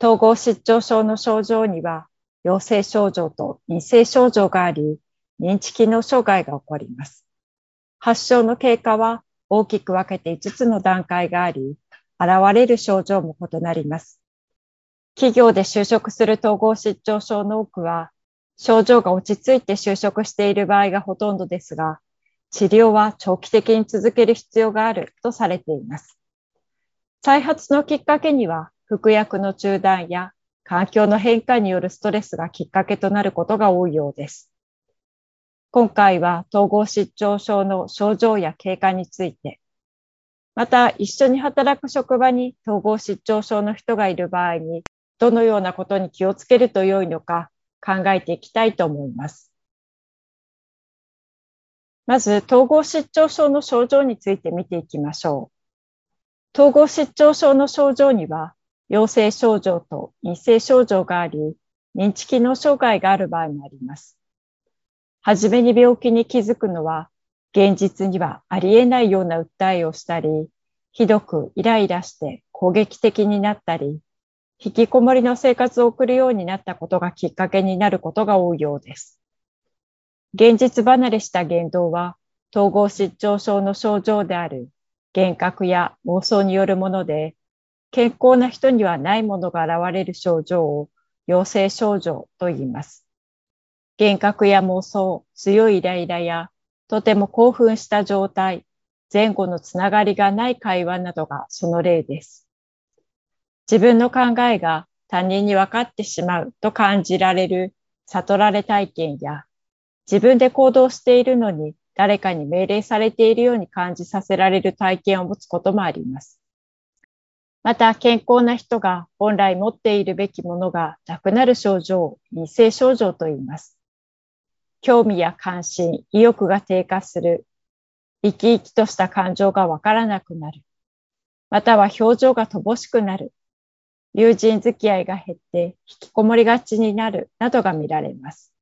統合失調症の症状には、陽性症状と陰性症状があり、認知機能障害が起こります。発症の経過は大きく分けて5つの段階があり、現れる症状も異なります。企業で就職する統合失調症の多くは、症状が落ち着いて就職している場合がほとんどですが、治療は長期的に続ける必要があるとされています。再発のきっかけには、服薬の中断や環境の変化によるストレスがきっかけとなることが多いようです。今回は統合失調症の症状や経過について、また一緒に働く職場に統合失調症の人がいる場合に、どのようなことに気をつけると良いのか考えていきたいと思います。まず、統合失調症の症状について見ていきましょう。統合失調症の症状には、陽性症状と陰性症状があり、認知機能障害がある場合もあります。はじめに病気に気づくのは、現実にはありえないような訴えをしたり、ひどくイライラして攻撃的になったり、引きこもりの生活を送るようになったことがきっかけになることが多いようです。現実離れした言動は、統合失調症の症状である幻覚や妄想によるもので、健康な人にはないものが現れる症状を陽性症状と言います。幻覚や妄想、強いイライラや、とても興奮した状態、前後のつながりがない会話などがその例です。自分の考えが他人に分かってしまうと感じられる悟られ体験や、自分で行動しているのに誰かに命令されているように感じさせられる体験を持つこともあります。また、健康な人が本来持っているべきものがなくなる症状を陰性症状と言います。興味や関心、意欲が低下する、生き生きとした感情がわからなくなる、または表情が乏しくなる、友人付き合いが減って引きこもりがちになるなどが見られます。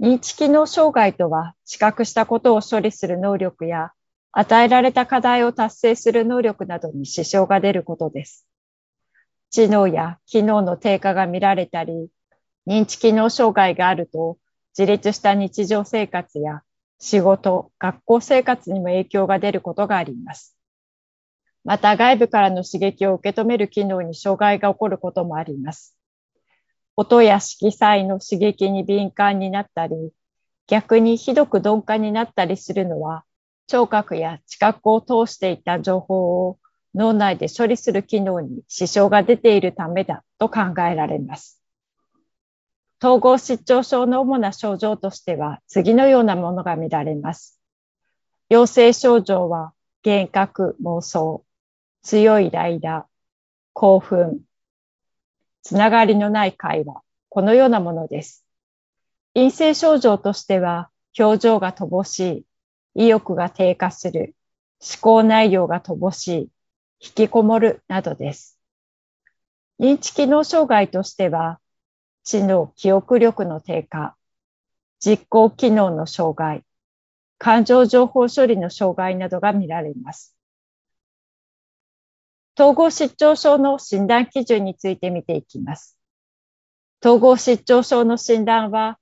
認知機能障害とは、知覚したことを処理する能力や、与えられた課題を達成する能力などに支障が出ることです。知能や機能の低下が見られたり、認知機能障害があると、自立した日常生活や仕事、学校生活にも影響が出ることがあります。また外部からの刺激を受け止める機能に障害が起こることもあります。音や色彩の刺激に敏感になったり、逆にひどく鈍感になったりするのは、聴覚や知覚を通していた情報を脳内で処理する機能に支障が出ているためだと考えられます。統合失調症の主な症状としては次のようなものが見られます。陽性症状は幻覚、妄想、強いイライラ、興奮、つながりのない会話、このようなものです。陰性症状としては、表情が乏しい、意欲が低下する、思考内容が乏しい、引きこもるなどです。認知機能障害としては、知能、記憶力の低下、実行機能の障害、感情情報処理の障害などが見られます。統合失調症の診断基準について見ていきます。統合失調症の診断は、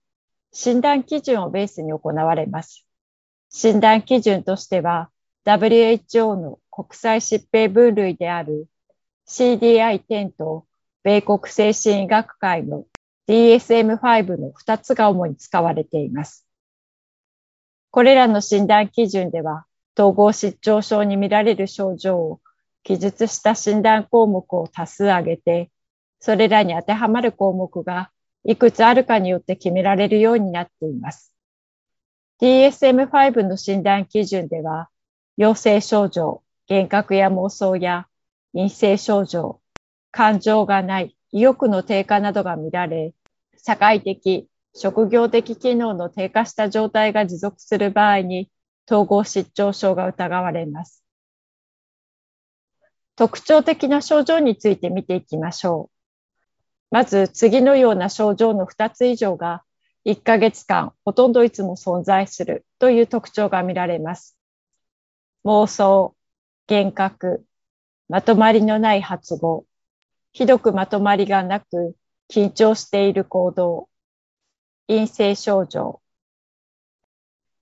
診断基準をベースに行われます。診断基準としては、WHO の国際疾病分類である CDI-10 と米国精神医学会の DSM-5 の2つが主に使われています。これらの診断基準では、統合失調症に見られる症状を記述した診断項目を多数挙げて、それらに当てはまる項目がいくつあるかによって決められるようになっています。DSM-5 の診断基準では、陽性症状、幻覚や妄想や陰性症状、感情がない、意欲の低下などが見られ、社会的、職業的機能の低下した状態が持続する場合に、統合失調症が疑われます。特徴的な症状について見ていきましょう。まず、次のような症状の2つ以上が1ヶ月間ほとんどいつも存在するという特徴が見られます。妄想、幻覚、まとまりのない発語、ひどくまとまりがなく緊張している行動、陰性症状、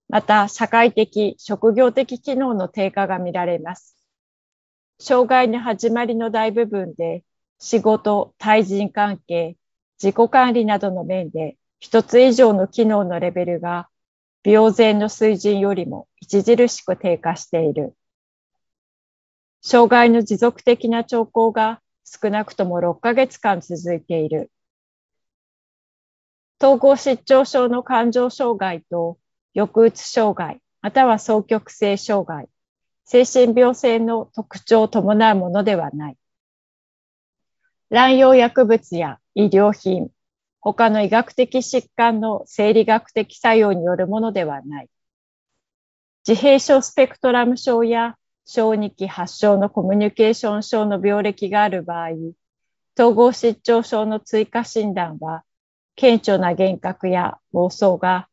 また社会的、職業的機能の低下が見られます。障害の始まりの大部分で仕事、対人関係、自己管理などの面で一つ以上の機能のレベルが病前の水準よりも著しく低下している。障害の持続的な兆候が少なくとも6ヶ月間続いている。統合失調症の感情障害と抑うつ障害、または双極性障害、精神病性の特徴を伴うものではない。乱用薬物や医療品、他の医学的疾患の生理学的作用によるものではない。自閉症スペクトラム症や小児期発症のコミュニケーション症の病歴がある場合、統合失調症の追加診断は、顕著な幻覚や妄想が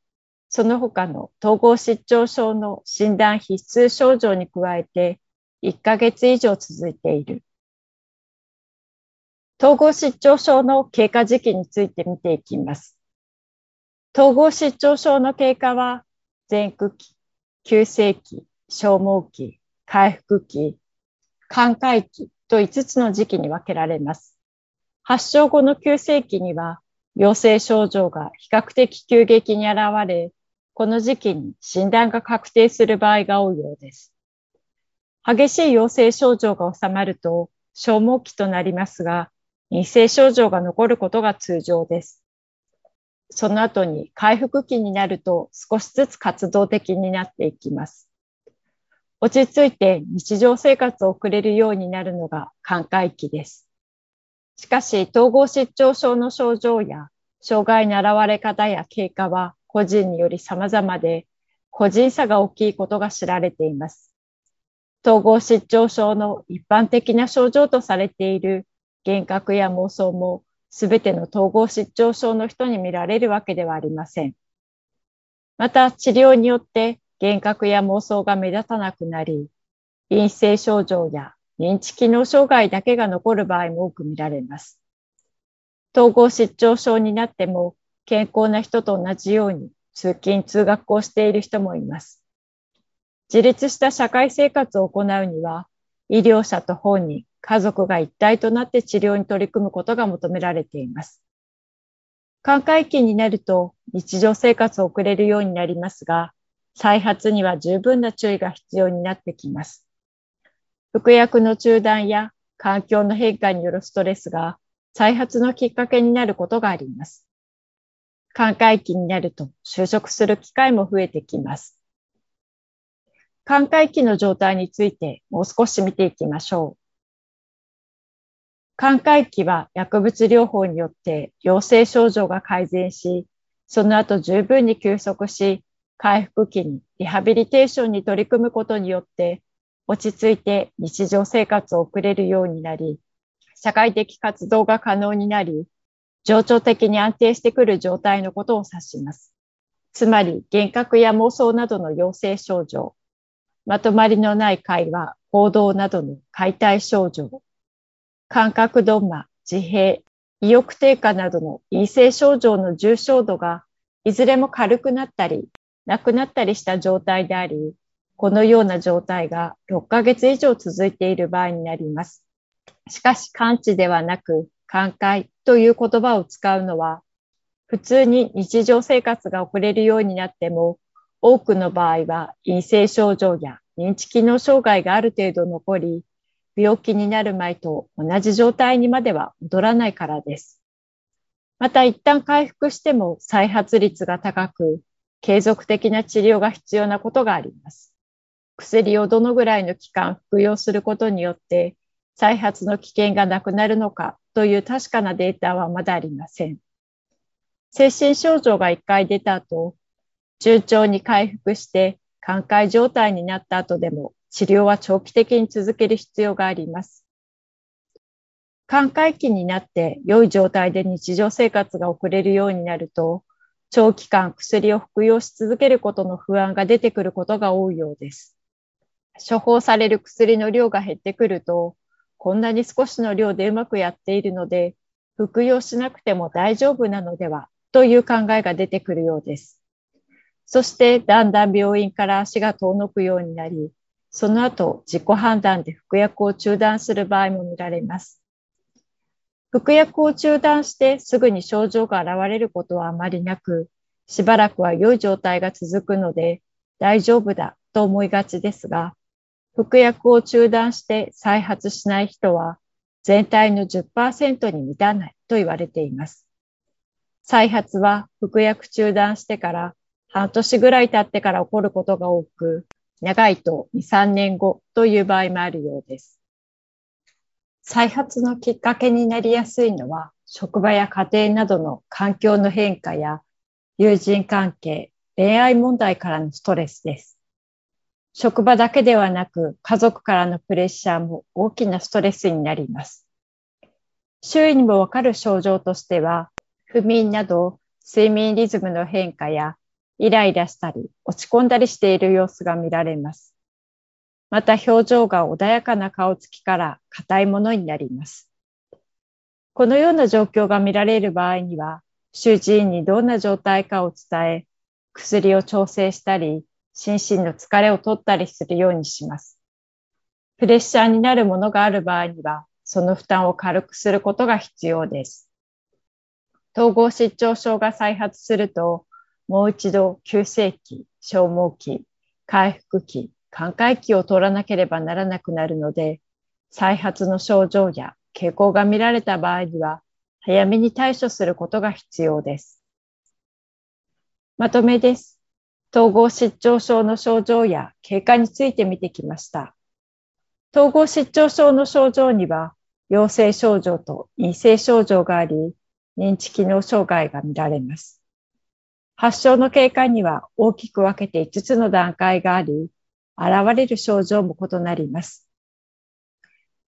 その他の統合失調症の診断必須症状に加えて1ヶ月以上続いている。統合失調症の経過時期について見ていきます。統合失調症の経過は前駆期、急性期、消耗期、回復期、寛解期と5つの時期に分けられます。発症後の急性期には陽性症状が比較的急激に現れ、この時期に診断が確定する場合が多いようです。激しい陽性症状が収まると消耗期となりますが、陰性症状が残ることが通常です。その後に回復期になると少しずつ活動的になっていきます。落ち着いて日常生活を送れるようになるのが寛解期です。しかし、統合失調症の症状や障害の現れ方や経過は個人により様々で、個人差が大きいことが知られています。統合失調症の一般的な症状とされている幻覚や妄想も、すべての統合失調症の人に見られるわけではありません。また、治療によって幻覚や妄想が目立たなくなり、陰性症状や認知機能障害だけが残る場合も多く見られます。統合失調症になっても健康な人と同じように通勤・通学をしている人もいます。自立した社会生活を行うには、医療者と本人、家族が一体となって治療に取り組むことが求められています。寛解期になると日常生活を送れるようになりますが、再発には十分な注意が必要になってきます。服薬の中断や環境の変化によるストレスが再発のきっかけになることがあります。寛解期になると就職する機会も増えてきます。寛解期の状態についてもう少し見ていきましょう。寛解期は薬物療法によって陽性症状が改善し、その後十分に休息し、回復期にリハビリテーションに取り組むことによって落ち着いて日常生活を送れるようになり、社会的活動が可能になり、情緒的に安定してくる状態のことを指します。つまり、幻覚や妄想などの陽性症状、まとまりのない会話、行動などの解体症状、感覚ドンマ、自閉、意欲低下などの陰性症状の重症度がいずれも軽くなったり、なくなったりした状態であり、このような状態が6ヶ月以上続いている場合になります。しかし、完治ではなく、寛解という言葉を使うのは、普通に日常生活が送れるようになっても、多くの場合は陰性症状や認知機能障害がある程度残り、病気になる前と同じ状態にまでは戻らないからです。また一旦回復しても再発率が高く、継続的な治療が必要なことがあります。薬をどのぐらいの期間服用することによって再発の危険がなくなるのかという確かなデータはまだありません。精神症状が一回出た後、順調に回復して寛解状態になった後でも治療は長期的に続ける必要があります。寛解期になって良い状態で日常生活が送れるようになると、長期間薬を服用し続けることの不安が出てくることが多いようです。処方される薬の量が減ってくると、こんなに少しの量でうまくやっているので、服用しなくても大丈夫なのではという考えが出てくるようです。そしてだんだん病院から足が遠のくようになり、その後自己判断で服薬を中断する場合も見られます。服薬を中断してすぐに症状が現れることはあまりなく、しばらくは良い状態が続くので大丈夫だと思いがちですが、服薬を中断して再発しない人は全体の10%に満たないと言われています。再発は服薬中断してから半年ぐらい経ってから起こることが多く、長いと2、3年後という場合もあるようです。再発のきっかけになりやすいのは、職場や家庭などの環境の変化や友人関係、恋愛問題からのストレスです。職場だけではなく、家族からのプレッシャーも大きなストレスになります。周囲にもわかる症状としては、不眠など睡眠リズムの変化やイライラしたり落ち込んだりしている様子が見られます。また表情が穏やかな顔つきから硬いものになります。このような状況が見られる場合には、主治医にどんな状態かを伝え、薬を調整したり、心身の疲れを取ったりするようにします。プレッシャーになるものがある場合には、その負担を軽くすることが必要です。統合失調症が再発すると、もう一度急性期、消耗期、回復期、寛解期を取らなければならなくなるので、再発の症状や傾向が見られた場合には、早めに対処することが必要です。まとめです。統合失調症の症状や経過について見てきました。統合失調症の症状には、陽性症状と陰性症状があり、認知機能障害が見られます。発症の経過には大きく分けて5つの段階があり、現れる症状も異なります。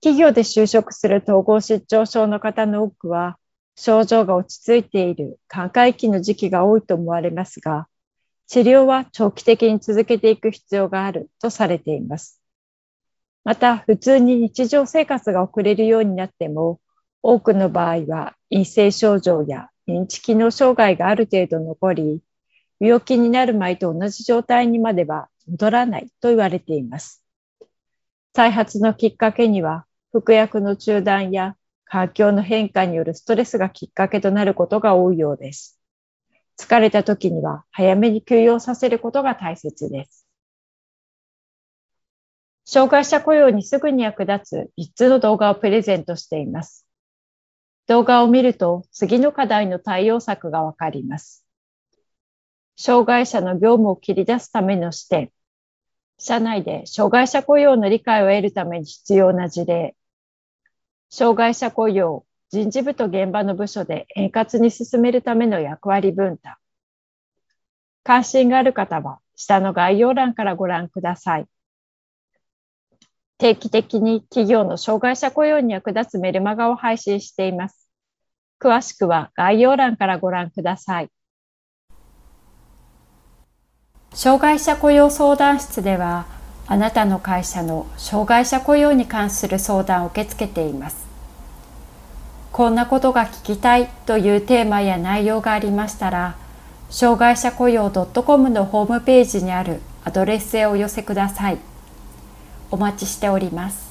企業で就職する統合失調症の方の多くは、症状が落ち着いている寛解期の時期が多いと思われますが、治療は長期的に続けていく必要があるとされています。また、普通に日常生活が送れるようになっても、多くの場合は陰性症状や認知機能障害がある程度残り、病気になる前と同じ状態にまでは戻らないと言われています。再発のきっかけには、服薬の中断や環境の変化によるストレスがきっかけとなることが多いようです。疲れた時には早めに休養させることが大切です。障害者雇用にすぐに役立つ3つの動画をプレゼントしています。動画を見ると次の課題の対応策がわかります。障害者の業務を切り出すための視点、社内で障害者雇用の理解を得るために必要な事例、障害者雇用、人事部と現場の部署で円滑に進めるための役割分担。関心がある方は下の概要欄からご覧ください。定期的に企業の障害者雇用に役立つメルマガを配信しています。詳しくは概要欄からご覧ください。障害者雇用相談室ではあなたの会社の障害者雇用に関する相談を受け付けています。こんなことが聞きたいというテーマや内容がありましたら障害者雇用 .com のホームページにあるアドレスへお寄せください。お待ちしております。